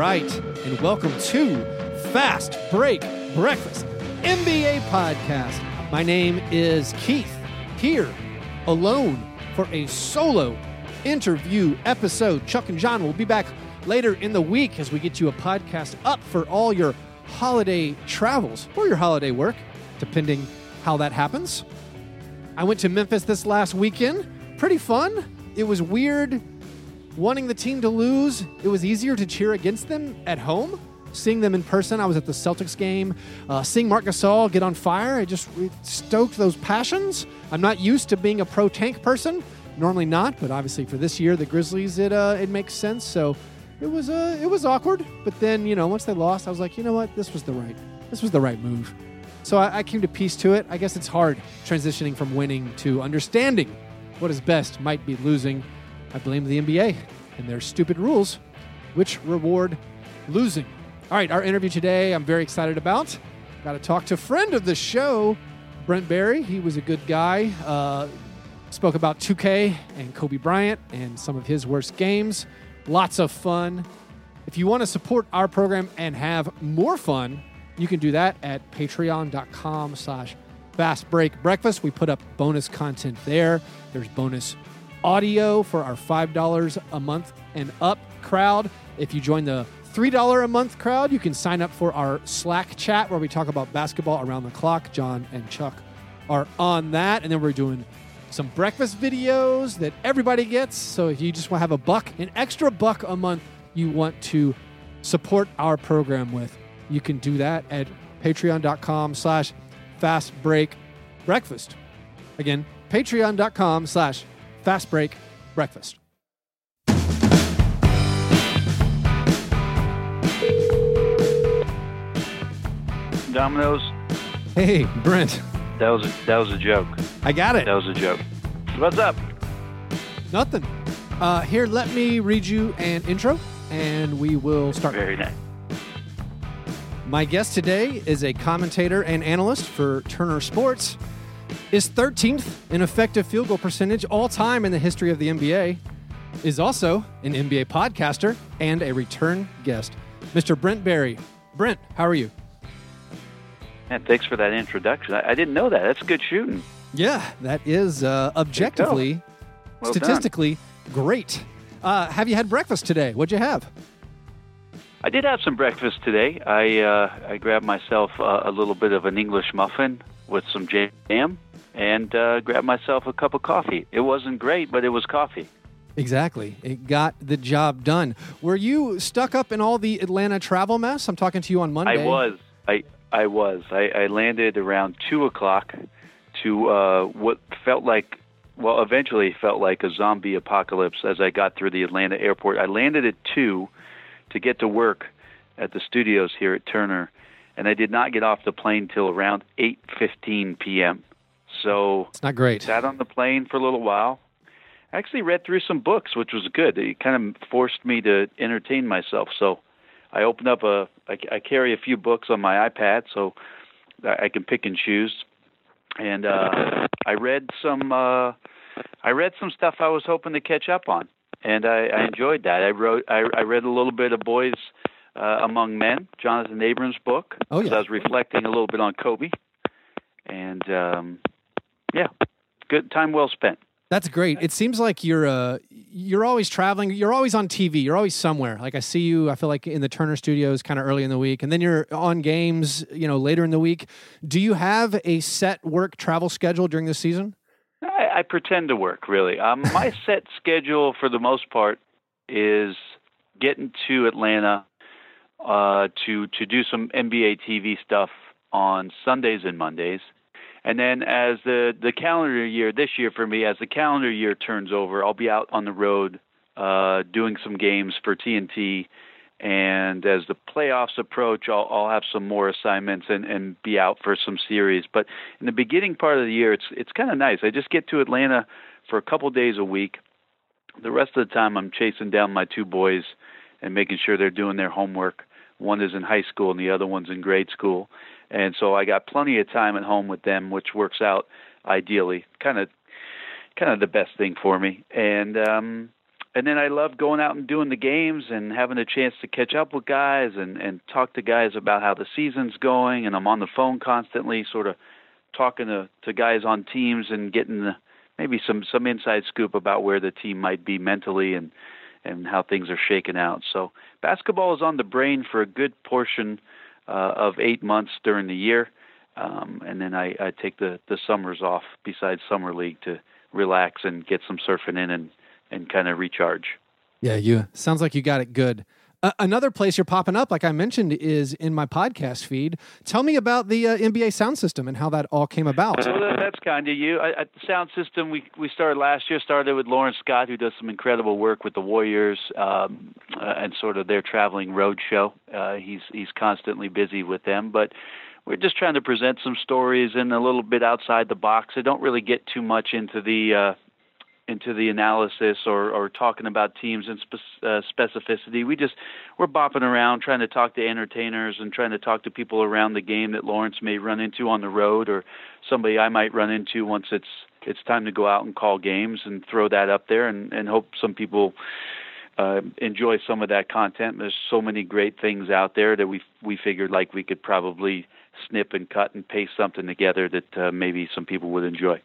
right, and welcome to Fast Break Breakfast NBA Podcast. My name is Keith, here alone for a solo interview episode. Chuck and John will be back later in the week as we get you a podcast up for all your holiday travels or your holiday work, depending how that happens. I went to Memphis this last weekend. Pretty fun. It was weird wanting the team to lose. It was easier to cheer against them at home. Seeing them in person, I was at the Celtics game. Uh, seeing Marc Gasol get on fire, it just it stoked those passions. I'm not used to being a pro tank person, normally not, but obviously for this year, the Grizzlies, it uh, it makes sense. So it was uh, it was awkward, but then you know once they lost, I was like, you know what, this was the right this was the right move. So I, I came to peace to it. I guess it's hard transitioning from winning to understanding what is best might be losing. I blame the NBA and their stupid rules, which reward losing. All right, our interview today, I'm very excited about. Got to talk to friend of the show, Brent Barry. He was a good guy. Uh, spoke about 2K and Kobe Bryant and some of his worst games. Lots of fun. If you want to support our program and have more fun, you can do that at patreon.com slash fast break breakfast. We put up bonus content there. There's bonus audio for our $5 a month and up crowd. If you join the $3 a month crowd, you can sign up for our Slack chat where we talk about basketball around the clock. John and Chuck are on that. And then we're doing some breakfast videos that everybody gets. So if you just want to have a buck, an extra buck a month you want to support our program with, you can do that at patreon.com slash fast break breakfast. Again, patreon.com slash fast break breakfast. Domino's. Hey, Brent, That was a, that was a joke. I got it. That was a joke. What's up? Nothing. Uh, here, let me read you an intro and we will start. Very nice. My guest today is a commentator and analyst for Turner Sports. Is 13th in effective field goal percentage all time in the history of the NBA. Is also an NBA podcaster and a return guest. Mr. Brent Barry. Brent, how are you? Man, thanks for that introduction. I, I didn't know that. That's good shooting. Yeah, that is uh, objectively, Well statistically great. Uh, have you had breakfast today? What'd you have? I did have some breakfast today. I uh, I grabbed myself uh, a little bit of an English muffin with some jam and uh, grabbed myself a cup of coffee. It wasn't great, but it was coffee. Exactly. It got the job done. Were you stuck up in all the Atlanta travel mess? I'm talking to you on Monday. I was. I I was. I, I landed around two o'clock to uh, what felt like, well, eventually felt like a zombie apocalypse as I got through the Atlanta airport. I landed at two to get to work at the studios here at Turner, and I did not get off the plane till around eight fifteen p.m. So It's not great. sat on the plane for a little while. I actually read through some books, which was good. It kind of forced me to entertain myself. So I opened up a. I, I carry a few books on my iPad, so I I can pick and choose. And uh, I read some. Uh, I read some stuff I was hoping to catch up on, and I, I enjoyed that. I wrote. I, I read a little bit of Boys uh, Among Men, Jonathan Abrams' book. Oh, yeah. I was reflecting a little bit on Kobe, and um, yeah, good time well spent. That's great. It seems like you're uh you're always traveling. You're always on TV. You're always somewhere. Like I see you. I feel like in the Turner Studios, kind of early in the week, and then you're on games. You know, later in the week. Do you have a set work travel schedule during the season? I, I pretend to work really. Um, my set schedule for the most part is getting to Atlanta uh, to to do some NBA TV stuff on Sundays and Mondays, and then as the the calendar year this year for me, as the calendar year turns over, I'll be out on the road uh, doing some games for TNT. And as the playoffs approach, I'll, I'll have some more assignments and, and be out for some series. But in the beginning part of the year, it's it's kind of nice. I just get to Atlanta for a couple days a week. The rest of the time, I'm chasing down my two boys and making sure they're doing their homework. One is in high school and the other one's in grade school, and so I got plenty of time at home with them, which works out ideally. Kind of, kind of the best thing for me. And um, and then I love going out and doing the games and having a chance to catch up with guys and and talk to guys about how the season's going. And I'm on the phone constantly, sort of talking to to guys on teams and getting the, maybe some some inside scoop about where the team might be mentally and and how things are shaking out. So basketball is on the brain for a good portion uh, of eight months during the year, um, and then I, I take the the summers off besides summer league to relax and get some surfing in and and kind of recharge. Yeah, you sounds like you got it good. Another place you're popping up, like I mentioned, is in my podcast feed. Tell me about the uh, NBA sound system and how that all came about. That's kind of you. I, I, the sound system we we started last year. Started with Lawrence Scott, who does some incredible work with the Warriors um, uh, and sort of their traveling road show. Uh, he's he's constantly busy with them, but we're just trying to present some stories and a little bit outside the box. I don't really get too much into the uh, into the analysis or, or talking about teams and spe- uh, specificity. We just we're bopping around trying to talk to entertainers and trying to talk to people around the game that Lawrence may run into on the road or somebody I might run into once it's it's time to go out and call games and throw that up there and, and hope some people uh, enjoy some of that content. There's so many great things out there that we we figured like we could probably snip and cut and paste something together that uh, maybe some people would enjoy.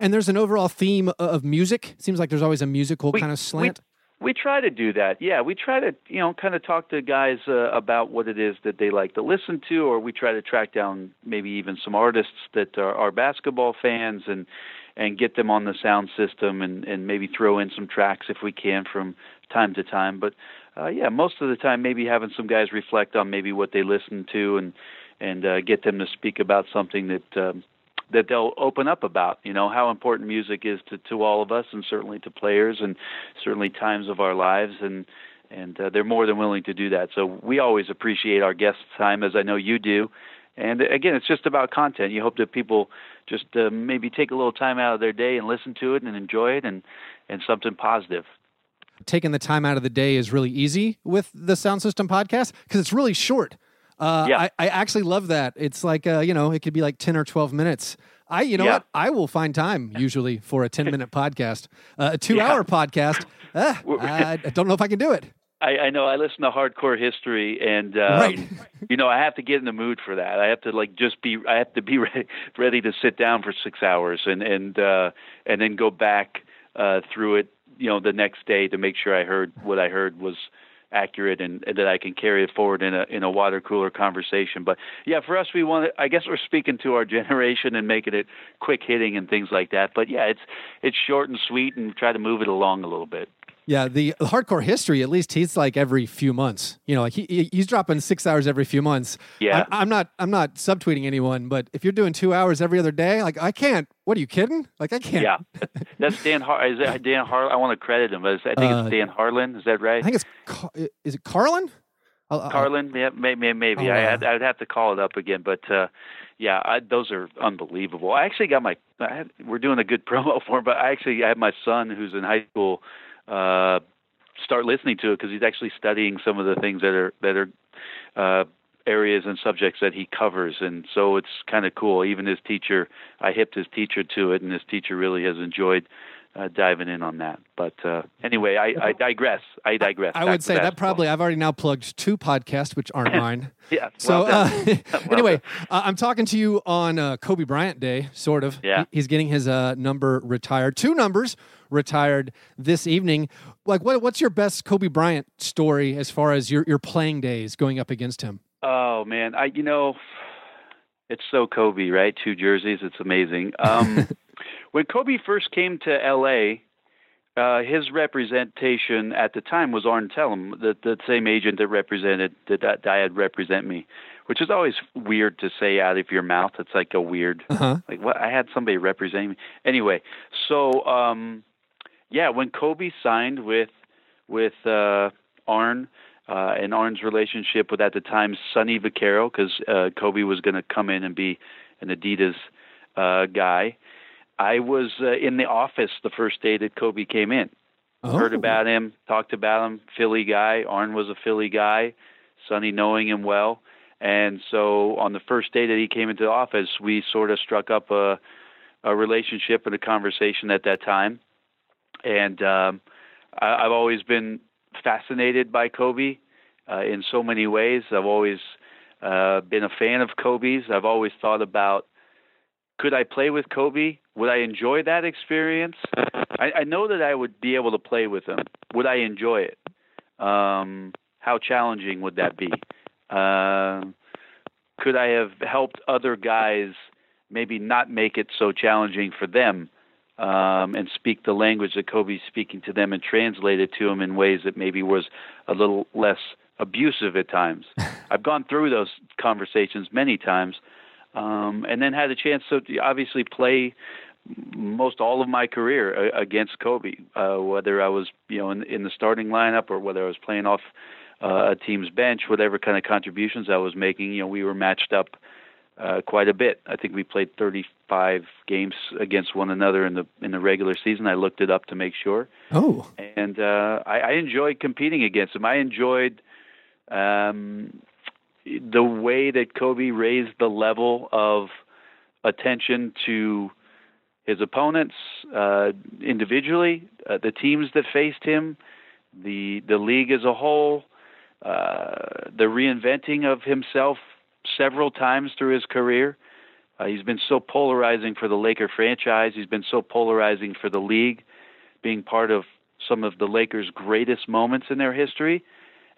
And there's an overall theme of music. Seems like there's always a musical we, kind of slant. We, we, try to do that. Yeah, we try to you know kind of talk to guys uh, about what it is that they like to listen to, or we try to track down maybe even some artists that are, are basketball fans and and get them on the sound system and and maybe throw in some tracks if we can from time to time. But uh, yeah, most of the time maybe having some guys reflect on maybe what they listen to and and uh, get them to speak about something that um, that they'll open up about. You know how important music is to to all of us, and certainly to players, and certainly times of our lives, and and uh, they're more than willing to do that. So we always appreciate our guests' time, as I know you do. And again, it's just about content. You hope that people just uh, maybe take a little time out of their day and listen to it and enjoy it, and and something positive taking the time out of the day is really easy with the Sound System podcast because it's really short. Uh, yeah. I, I actually love that. It's like, uh, you know, it could be like 10 or 12 minutes. I, you know yeah. what? I will find time usually for a 10 minute podcast. Uh, a two yeah. hour podcast, uh, I don't know if I can do it. I, I know I listen to hardcore history, and um, right. you know I have to get in the mood for that. I have to like just be. I have to be ready, ready to sit down for six hours and and uh, and then go back uh, through it. You know, the next day to make sure I heard what I heard was accurate and, and, that I can carry it forward in a in a water cooler conversation. But yeah, for us, we want. To, I guess we're speaking to our generation and making it quick hitting and things like that. But yeah, it's it's short and sweet and try to move it along a little bit. Yeah, the hardcore history. At least he's like every few months. You know, like he he's dropping six hours every few months. Yeah, I, am not I'm not subtweeting anyone, but if you're doing two hours every other day, like I can't. What are you kidding? Like I can't. Yeah, that's Dan. Har- is that Dan Har? I want to credit him, but I think uh, it's Dan Harlan. Is that right? I think it's Car- is it Carlin? Carlin, yeah, maybe, maybe. I, I'd, I'd have to call it up again, but uh, yeah, I, those are unbelievable. I actually got my. I had, we're doing a good promo for him, but I actually I have my son who's in high school uh, start listening to it because he's actually studying some of the things that are that are uh, areas and subjects that he covers, and so it's kind of cool. Even his teacher, I hipped his teacher to it, and his teacher really has enjoyed uh, diving in on that. But uh, anyway, I, I, digress. I digress. I, would say that probably I've already now plugged two podcasts, which aren't mine. yeah. So well uh, anyway, uh, I'm talking to you on uh, Kobe Bryant Day, sort of. Yeah. He, he's getting his uh, number retired. Two numbers retired this evening. Like, what, what's your best Kobe Bryant story as far as your your playing days going up against him? Oh man, I you know, it's so Kobe, right? Two jerseys, it's amazing. Um, when Kobe first came to L.A., uh, his representation at the time was Arn Tellem, the, the same agent that represented that, that had represent me, which is always weird to say out of your mouth. It's like a weird, uh-huh. like what I had somebody representing me. Anyway, so um, yeah, when Kobe signed with with uh, Arn. Uh, and Arn's relationship with at the time Sonny Vaccaro, because uh, Kobe was going to come in and be an Adidas uh, guy, I was uh, in the office the first day that Kobe came in. Oh. Heard about him, talked about him. Philly guy. Arn was a Philly guy. Sonny knowing him well, and so on the first day that he came into the office, we sort of struck up a a relationship and a conversation at that time. And um, I, I've always been fascinated by Kobe uh, in so many ways. I've always uh, been a fan of Kobe's. I've always thought about could I play with Kobe? Would I enjoy that experience? I, I know that I would be able to play with him. Would I enjoy it? Um, how challenging would that be? Uh, could I have helped other guys maybe not make it so challenging for them um, and speak the language that Kobe's speaking to them and translate it to them in ways that maybe was a little less abusive at times. I've gone through those conversations many times, um, and then had a chance to obviously play most all of my career against Kobe, uh, whether I was you know in, in the starting lineup or whether I was playing off uh, a team's bench, whatever kind of contributions I was making. You know, we were matched up uh, quite a bit. I think we played 35 games against one another in the in the regular season. I looked it up to make sure. Oh, and uh, I, I enjoyed competing against him. I enjoyed um, the way that Kobe raised the level of attention to his opponents uh, individually, uh, the teams that faced him, the the league as a whole, uh, the reinventing of himself several times through his career. Uh, he's been so polarizing for the Laker franchise. He's been so polarizing for the league, being part of some of the Lakers' greatest moments in their history,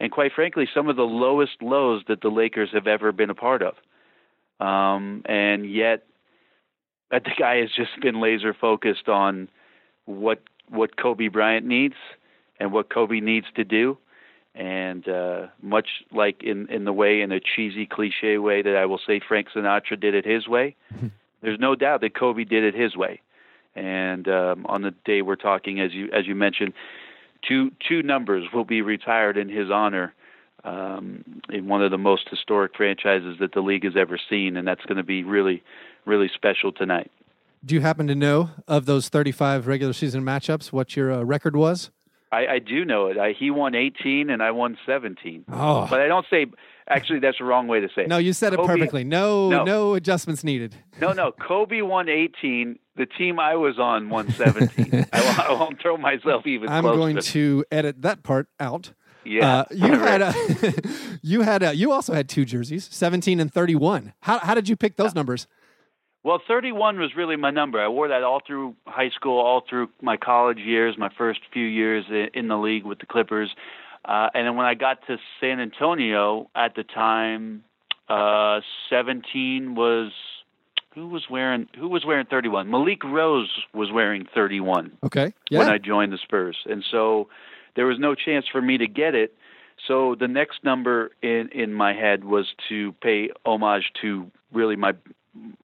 and quite frankly, some of the lowest lows that the Lakers have ever been a part of. Um, and yet, the guy has just been laser focused on what what Kobe Bryant needs and what Kobe needs to do and uh, much like in in the way in a cheesy cliche way that I will say Frank Sinatra did it his way. there's no doubt that Kobe did it his way. And um, on the day we're talking, as you as you mentioned, two two numbers will be retired in his honor um, in one of the most historic franchises that the league has ever seen, and that's going to be really really special tonight. Do you happen to know of those 35 regular season matchups what your uh, record was? I, I do know it. I, he won 18 and I won 17. Oh. But I don't say. Actually, that's the wrong way to say it. No, you said it Kobe, perfectly. No, no, no, adjustments needed. No, no. Kobe won 18. The team I was on won 17. I, won't, I, won't, throw myself even. I'm going to. to edit that part out. Yeah, uh, you had a, you had a, you also had two jerseys, 17 and 31. How how did you pick those numbers? Well, 31 was really my number. I wore that all through high school, all through my college years, my first few years in the league with the Clippers. Uh, and then when I got to San Antonio at the time, uh, 17 was who was wearing who was wearing 31? Malik Rose was wearing 31. Okay. Yeah. When I joined the Spurs, and so there was no chance for me to get it. So the next number in in my head was to pay homage to really my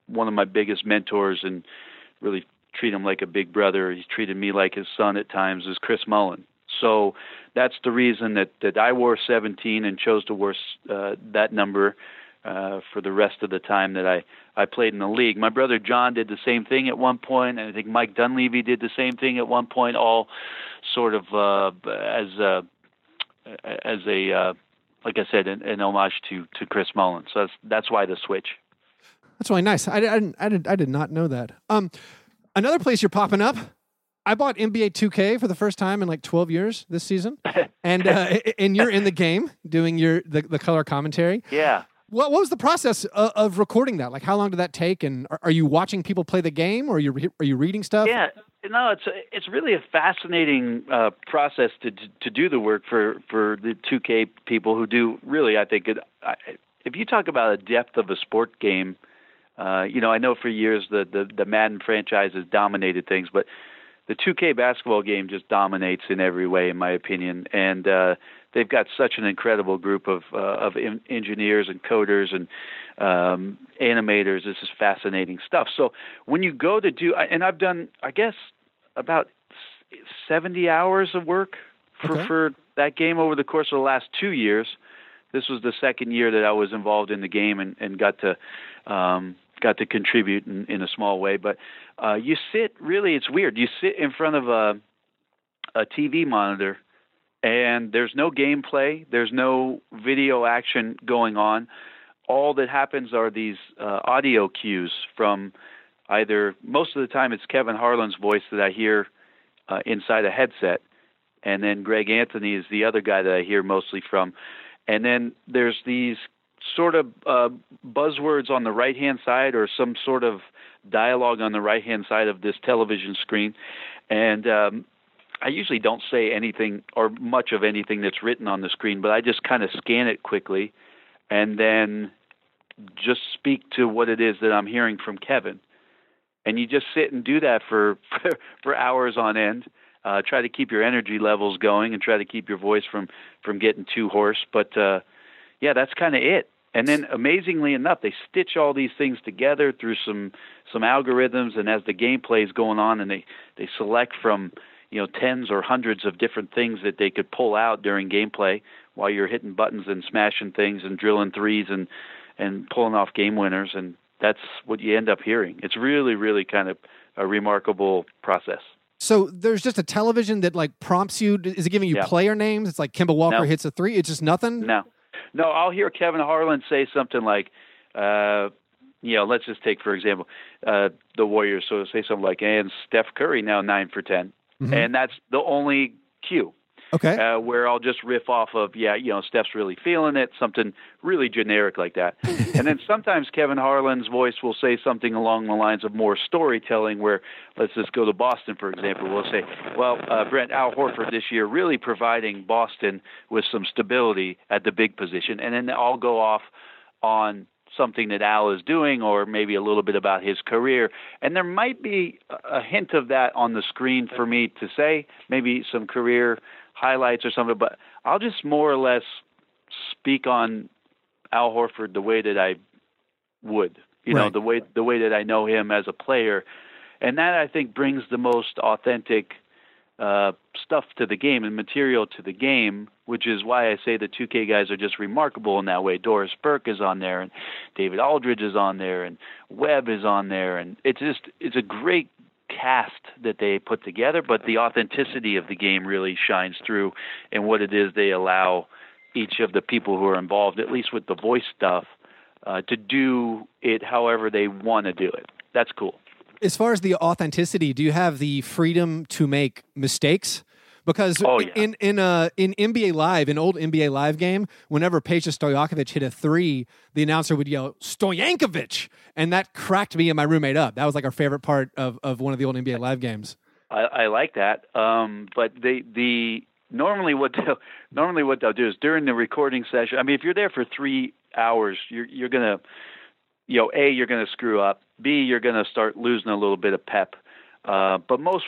one of my biggest mentors and really treat him like a big brother. He treated me like his son at times. Is Chris Mullin. So that's the reason that that I wore 17 and chose to wear uh, that number uh, for the rest of the time that I I played in the league. My brother John did the same thing at one point, and I think Mike Dunleavy did the same thing at one point. All sort of uh, as a as a uh, like I said, an, an homage to to Chris Mullin. So that's that's why the switch. That's really nice. I, I, didn't, I, did, I did not know that. Um, another place you're popping up. I bought NBA 2K for the first time in like 12 years this season, and uh, and you're in the game doing your the, the color commentary. Yeah. What, what was the process of, of, recording that? Like, how long did that take? And are, are, you watching people play the game, or are you are you reading stuff? Yeah, no, it's it's really a fascinating uh, process to to do the work for for the 2K people who do really. I think it, I, if you talk about a depth of a sport game uh, you know, I know for years the, the the Madden franchise has dominated things, but the 2K basketball game just dominates in every way, in my opinion. And uh, they've got such an incredible group of uh, of in- engineers and coders and um, animators. This is fascinating stuff. So when you go to do, and I've done, I guess, about 70 hours of work for okay. for that game over the course of the last two years. This was the second year that I was involved in the game and, and got to um, got to contribute in, in a small way. But uh, you sit really, it's weird. You sit in front of a a TV monitor, and there's no gameplay. There's no video action going on. All that happens are these uh, audio cues from either most of the time it's Kevin Harlan's voice that I hear uh, inside a headset, and then Greg Anthony is the other guy that I hear mostly from, and then there's these sort of uh, buzzwords on the right hand side or some sort of dialogue on the right hand side of this television screen, and um, I usually don't say anything or much of anything that's written on the screen, but I just kind of scan it quickly, and then just speak to what it is that I'm hearing from Kevin. And you just sit and do that for for, for hours on end. Uh, try to keep your energy levels going and try to keep your voice from from getting too hoarse. But uh, yeah, that's kind of it. And then, amazingly enough, they stitch all these things together through some some algorithms. And as the gameplay is going on, and they they select from you know tens or hundreds of different things that they could pull out during gameplay while you're hitting buttons and smashing things and drilling threes and and pulling off game winners, and that's what you end up hearing. It's really, really kind of a remarkable process. So there's just a television that like prompts you. Is it giving you Yeah. player names? It's like Kemba Walker No. hits a three. It's just nothing. No, no, I'll hear Kevin Harlan say something like, uh, you know, let's just take for example uh, the Warriors. So say something like, and Steph Curry now nine for 10 Mhm. and that's the only cue. Okay. uh, where I'll just riff off of, yeah, you know, Steph's really feeling it, something really generic like that. and then sometimes Kevin Harlan's voice will say something along the lines of more storytelling, where let's just go to Boston, for example. We'll say, well, uh, Brent, Al Horford this year really providing Boston with some stability at the big position. And then I'll go off on something that Al is doing or maybe a little bit about his career. And there might be a- a hint of that on the screen for me to say, maybe some career highlights or something, but I'll just more or less speak on Al Horford the way that I would. You know, the way the way that I know him as a player. And that I think brings the most authentic uh, stuff to the game and material to the game, which is why I say the 2K guys are just remarkable in that way. Doris Burke is on there, and David Aldridge is on there, and Webb is on there, and it's just it's a great cast that they put together. But the authenticity of the game really shines through in what it is they allow each of the people who are involved, at least with the voice stuff, uh, to do it however they want to do it. That's cool. As far as the authenticity, do you have the freedom to make mistakes? Because Oh, yeah. in in uh, in NBA Live, an old NBA Live game, whenever Peja Stojakovic hit a three, the announcer would yell Stoyankovic, and that cracked me and my roommate up. That was like our favorite part of, of one of the old NBA Live games. I, I like that. Um, but the the normally what they'll, normally what they'll do is during the recording session. I mean, if you're there for three hours, you're you're gonna, you know, a you're gonna screw up. B you're gonna start losing a little bit of pep. Uh, but most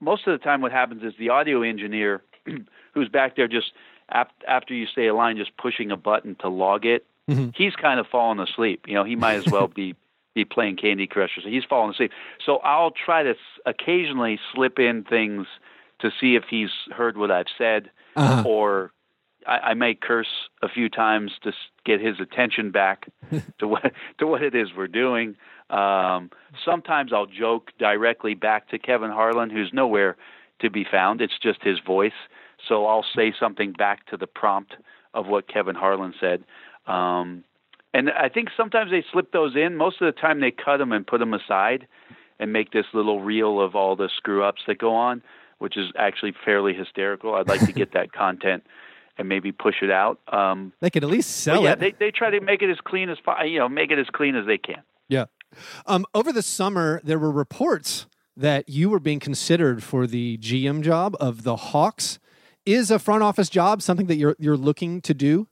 most of the time, what happens is the audio engineer, who's back there just ap- after you say a line, just pushing a button to log it. Mhm. He's kind of falling asleep. You know, he might as well be be playing Candy Crush or so he's falling asleep. So I'll try to s- occasionally slip in things to see if he's heard what I've said, Uh-huh. or I, I may curse a few times to get his attention back to what to what it is we're doing. Um, sometimes I'll joke directly back to Kevin Harlan, who's nowhere to be found. It's just his voice. So I'll say something back to the prompt of what Kevin Harlan said. Um, and I think sometimes they slip those in. Most of the time they cut them and put them aside and make this little reel of all the screw ups that go on, which is actually fairly hysterical. I'd like to get that content and maybe push it out. Um, They could at least sell yeah, it. they they try to make it as clean as you know, make it as clean as they can. Yeah. Um, over the summer, there were reports that you were being considered for the GM job of the Hawks. Is a front office job something that you're you're looking to do?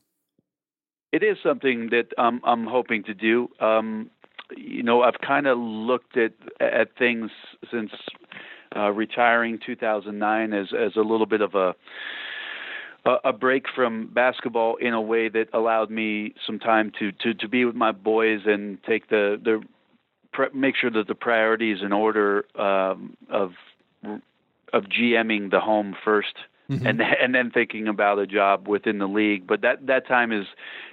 It is something that um, I'm hoping to do. Um, you know, I've kind of looked at at things since uh, retiring 2009 as as a little bit of a a a break from basketball in a way that allowed me some time to to to be with my boys and take the the pre- make sure that the priorities in order um, of of GMing the home 1st and then, and then thinking about a job within the league. But that that time is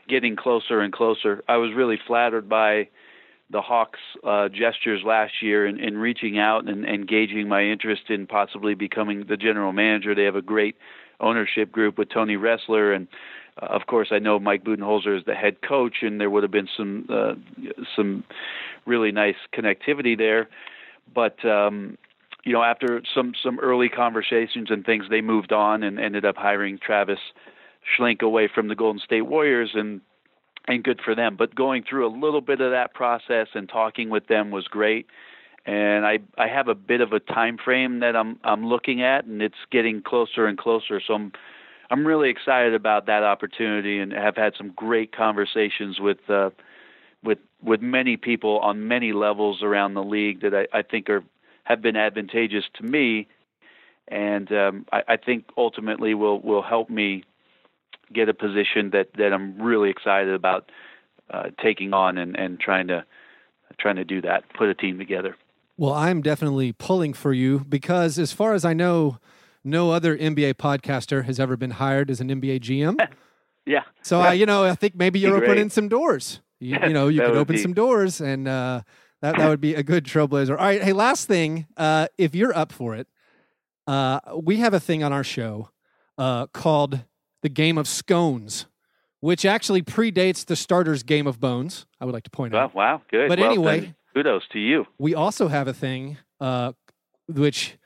getting closer and closer. I was really flattered by the Hawks' uh, gestures last year in, in reaching out and engaging my interest in possibly becoming the general manager. They have a great ownership group with Tony Ressler, and uh, of course, I know Mike Budenholzer is the head coach, and there would have been some uh, some really nice connectivity there. But um, you know, after some some early conversations and things, they moved on and ended up hiring Travis Schlenk away from the Golden State Warriors, and and good for them. But going through a little bit of that process and talking with them was great. And I I have a bit of a time frame that I'm I'm looking at, and it's getting closer and closer. So I'm I'm really excited about that opportunity, and have had some great conversations with. Uh, with with many people on many levels around the league that I, I think are have been advantageous to me, and um, I, I think ultimately will will help me get a position that that I'm really excited about uh, taking on and and trying to trying to do that, put a team together. Well, I'm definitely pulling for you because, as far as I know, no other NBA podcaster has ever been hired as an NBA GM. yeah. So, I, you know, I think maybe you're opening some doors. You, you know, you could open be. some doors, and uh, that that would be a good trailblazer. All right, hey, last thing, uh, if you're up for it, uh, we have a thing on our show uh, called the Game of Scones, which actually predates the starter's Game of Bones. I would like to point out. Wow, good. But well, anyway, kudos to you. We also have a thing uh, which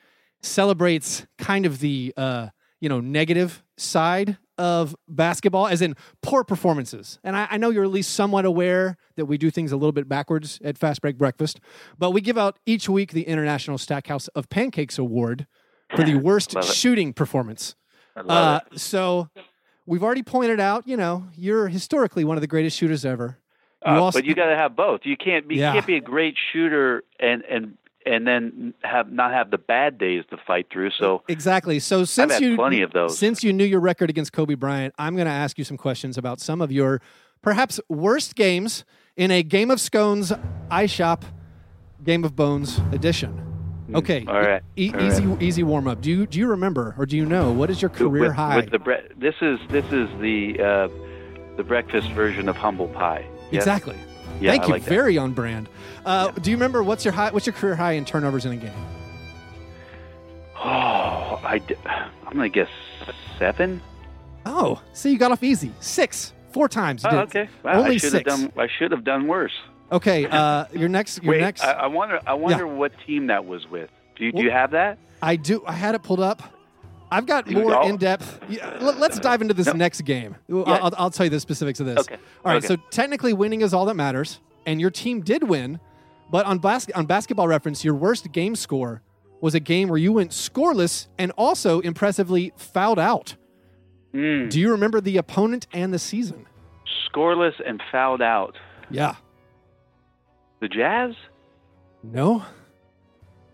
celebrates kind of the uh, you know negative side of basketball, as in poor performances. And I, I, know you're at least somewhat aware that we do things a little bit backwards at Fastbreak Breakfast, but we give out each week the International Stackhouse of Pancakes Award for the worst shooting performance. Uh, so we've already pointed out, you know, you're historically one of the greatest shooters ever. Uh, also, but you got to have both. You can't be yeah. you can't be a great shooter and and and then have not have the bad days to fight through. So exactly. So since you plenty of those, since you knew your record against Kobe Bryant, I'm going to ask you some questions about some of your perhaps worst games in a Game of Scones iShop Game of Bones edition. Hmm. Okay. All right. E- All easy, right. easy warm up. Do you do you remember or do you know what is your career with, high? With the bre- this is this is the uh, the breakfast version of humble pie. Yes? Exactly. Yeah, Thank I you. like that. Very on brand. Uh, Yeah. Do you remember what's your high? What's your career high in turnovers in a game? Oh, I d- I'm gonna guess seven. Oh, see, you got off easy. Six, four times. You Oh, did. okay. Wow, Only I should have six. done. I should have done worse. Okay. Uh, your next. Your Wait, next. I, I wonder. I wonder what team that was with. Do you, do you have that? I do. I had it pulled up. I've got Dude, more I'll- in depth. Yeah, let, us dive into this No. next game. I'll, Yeah. I'll, I'll tell you the specifics of this. Okay. All right. Okay. So technically, winning is all that matters, and your team did win. But on bas- on Basketball Reference, your worst game score was a game where you went scoreless and also impressively fouled out. Mm, Do you remember the opponent and the season? scoreless and fouled out. Yeah. The Jazz. No.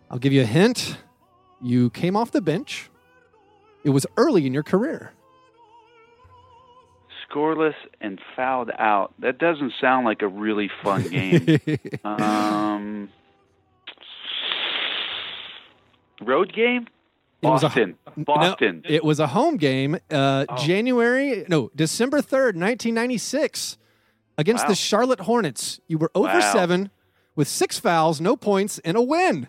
I'll give you a hint. You came off the bench. It was early in your career. Scoreless and fouled out. That doesn't sound like a really fun game. um, road game. It was a- Boston. No, Boston. it was a home game, uh, Oh. January, no, December 3rd, 1996, against Wow. the Charlotte Hornets. You were over Wow. 7 with six fouls, no points, and a win.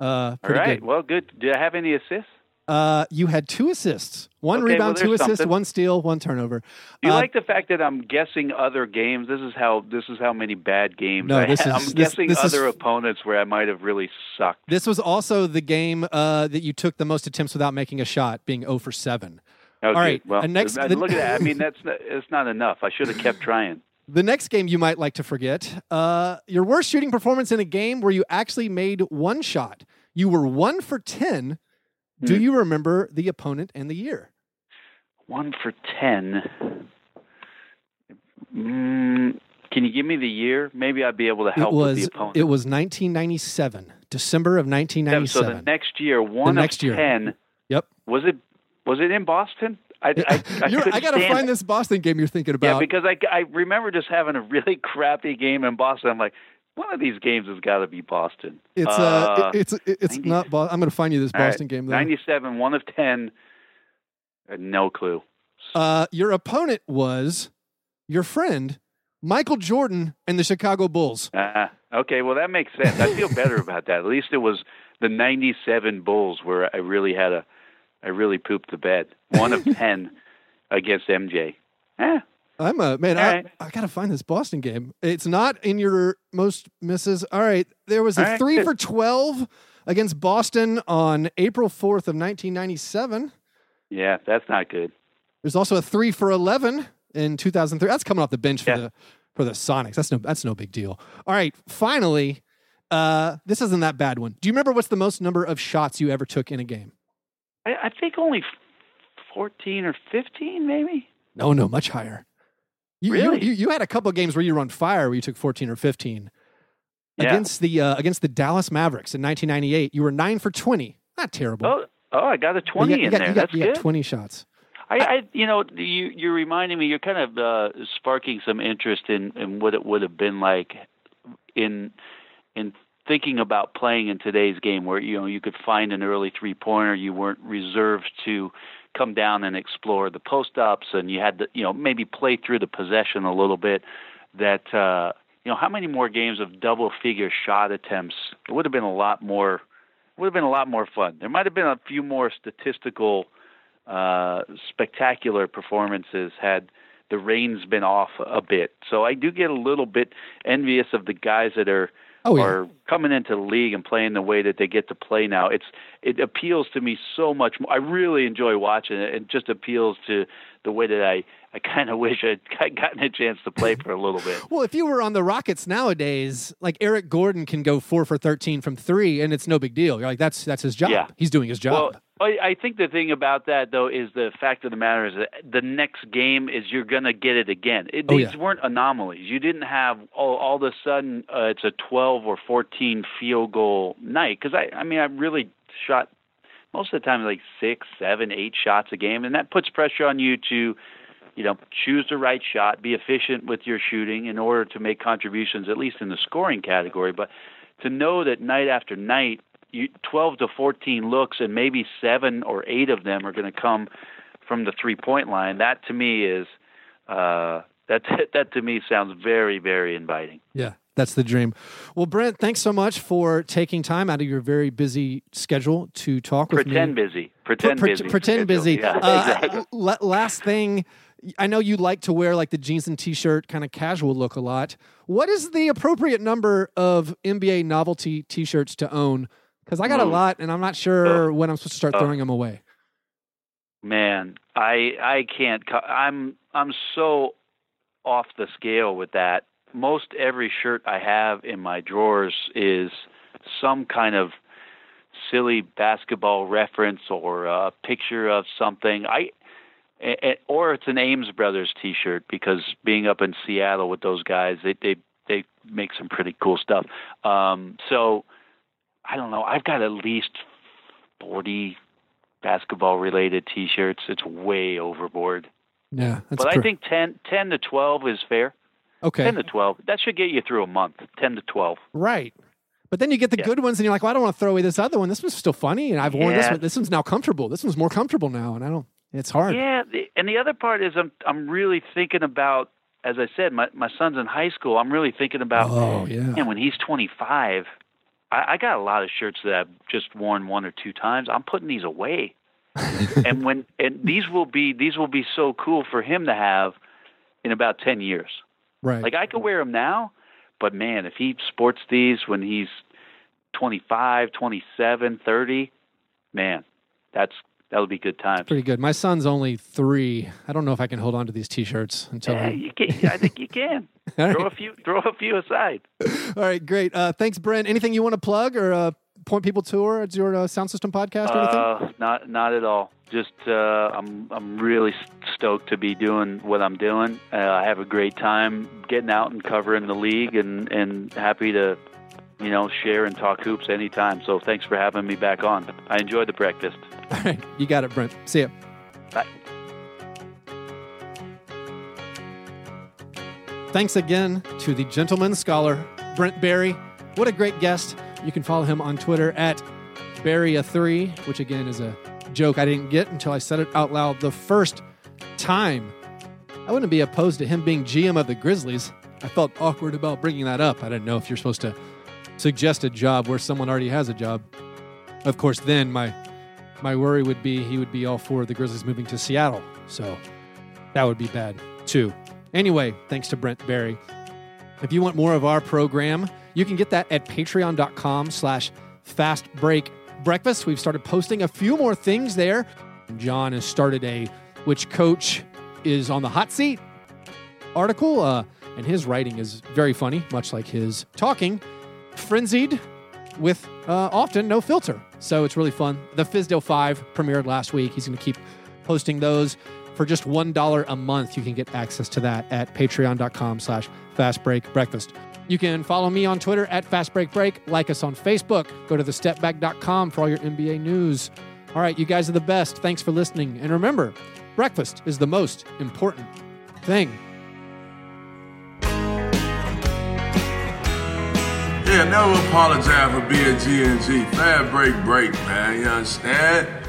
Uh, All right. good. Well, good. Did I have any assists? Uh, you had two assists one Okay, well, rebound, two assists, something. one steal, one turnover. You Uh, like the fact that I'm guessing other games? This is how this is how many bad games. No, I this ha- is- I'm this- guessing this is- other opponents where I might have really sucked. This was also the game uh, that you took the most attempts without making a shot, being 0 for 7. Okay, All right, Well, and next- the- look at that. I mean, that's not, it's not enough. I should have kept trying. The next game you might like to forget uh, your worst shooting performance in a game where you actually made one shot. You were 1 for 10. Do Hmm. you remember the opponent and the year? One for ten. Mm, can you give me the year? Maybe I'd be able to help it was with the opponent. it was 1997, December of 1997. so the next year, one next of year. ten. Yep. Was it? Was it in Boston? I, I, I, I got to find it. this Boston game you're thinking about. Yeah, because I, I remember just having a really crappy game in Boston. I'm like, one of these games has got to be Boston. it's uh, uh, it's it's 90 not. Bo- I'm going to find you this All right, Boston game though. 97, one of 10. Uh, No clue. Uh, your opponent was your friend Michael Jordan and the Chicago Bulls. Uh, okay, well, that makes sense. I feel better about that. At least it was the 97 Bulls where I really had a, I really pooped the bed. One of 10 against MJ. Eh, I'm a man. All I, right. I gotta find this Boston game. It's not in your most misses. All right, there was a All right, three good. for twelve against Boston on April 4th of 1997. Yeah, that's not good. There's also a three for 11 in 2003. That's coming off the bench for Yeah. the for the Sonics. That's no that's no big deal. All right, finally, uh, this isn't that bad one. Do you remember what's the most number of shots you ever took in a game? I, I think only 14 or 15, maybe. No, no, much higher. You, Really? you, you, had a couple of games where you were on fire where you took 14 or 15. Yeah. Against the uh, against the Dallas Mavericks in 1998, you were 9 for 20. Not terrible. Oh, oh, I got a You 20 got- in got- there. you got- That's you good. 20 shots. I, I, you know, you you're reminding me. You're kind of uh, sparking some interest in in what it would have been like in in thinking about playing in today's game, where you know you could find an early three pointer. You weren't reserved to come down and explore the post ups, and you had to you know maybe play through the possession a little bit. That uh, you know, how many more games of double figure shot attempts? It would have been a lot more. Would have been a lot more fun. There might have been a few more statistical uh, spectacular performances had the reins been off a bit. So I do get a little bit envious of the guys that are Oh, yeah. are coming into the league and playing the way that they get to play now. It's it appeals to me so much more. I really enjoy watching it. It just appeals to the way that I I kind of wish I'd gotten a chance to play for a little bit. Well, if you were on the Rockets nowadays, like Eric Gordon can go 4 for 13 from 3 and it's no big deal. You're like that's that's his job. Yeah. He's doing his job. Well, I I think the thing about that though is the fact of the matter is that the next game is you're going to get it again. It, Oh, these yeah. weren't anomalies. You didn't have all, all of a sudden uh, it's a 12 or 14 field goal night because I I mean I really shot most of the time like six, seven, eight shots a game, and that puts pressure on you to you know choose the right shot, be efficient with your shooting in order to make contributions at least in the scoring category, but to know that night after night you 12 to 14 looks and maybe 7 or 8 of them are going to come from the three point line that to me is uh that that to me sounds very very inviting. Yeah, that's the dream. Well, Brent, thanks so much for taking time out of your very busy schedule to talk with pretend me. busy pretend Pre- busy Pretend busy. yeah Uh, exactly la- last thing, I know you like to wear like the jeans and t-shirt kind of casual look a lot. What is the appropriate number of NBA novelty t-shirts to own? Because I got a lot, and I'm not sure when I'm supposed to start Oh. throwing them away. Man, I I can't. I'm I'm so off the scale with that. Most every shirt I have in my drawers is some kind of silly basketball reference or a picture of something. I or it's an Ames Brothers T-shirt because being up in Seattle with those guys, they they they make some pretty cool stuff. Um, so I don't know. I've got at least forty basketball related T-shirts. It's way overboard. Yeah, that's but I think 10, 10 to twelve is fair. Okay, Ten to twelve. That should get you through a month. Ten to twelve. right. But then you get the Yeah. good ones, and you're like, "Well, I don't want to throw away this other one. This one's still funny, and I've worn this one. This one's now comfortable. This one's more comfortable now, and I don't. It's hard. Yeah, and the other part is I'm I'm really thinking about, as I said, my my son's in high school. I'm really thinking about, Oh yeah. man, when he's 25, I, I got a lot of shirts that I've just worn one or two times. I'm putting these away, and when and these will be these will be so cool for him to have in about 10 years. Right. Like I could wear them now, but man, if he sports these when he's 25, 27, 30, man, that's that'll be good times. Pretty good. My son's only three. I don't know if I can hold on to these T-shirts until. Yeah, you can, I think you can. All throw right. a few throw a few aside. All right, great. Uh, thanks, Brent. Anything you want to plug or uh, point people towards your uh, sound system podcast or anything? Uh, not not at all. Just uh, I'm I'm really stoked to be doing what I'm doing. Uh, I have a great time getting out and covering the league, and and happy to you know share and talk hoops anytime. So thanks for having me back on. I enjoyed the breakfast. All right, you got it, Brent. See ya. Bye. Thanks again to the gentleman scholar, Brent Barry. What a great guest. You can follow him on Twitter at Barry3, which again is a joke I didn't get until I said it out loud the first time. I wouldn't be opposed to him being GM of the Grizzlies. I felt awkward about bringing that up. I didn't know if you're supposed to suggest a job where someone already has a job. Of course, then my my worry would be he would be all for the Grizzlies moving to Seattle. So that would be bad too. Anyway, thanks to Brent Barry. If you want more of our program, you can get that at patreon.com slash Fast Break Breakfast. We've started posting a few more things there. John has started a which coach is on the hot seat article, uh, and his writing is very funny, much like his talking. Frenzied with uh, often no filter. So it's really fun. The Fizdale 5 premiered last week. He's going to keep posting those. For just $1 a month, you can get access to that at patreon.com slash fastbreakbreakfast. You can follow me on Twitter at fastbreakbreak, like us on Facebook, go to thestepback.com for all your NBA news. All right, you guys are the best. Thanks for listening. And remember, breakfast is the most important thing. Yeah, never apologize for being G and G. Fast break, break, man. You understand?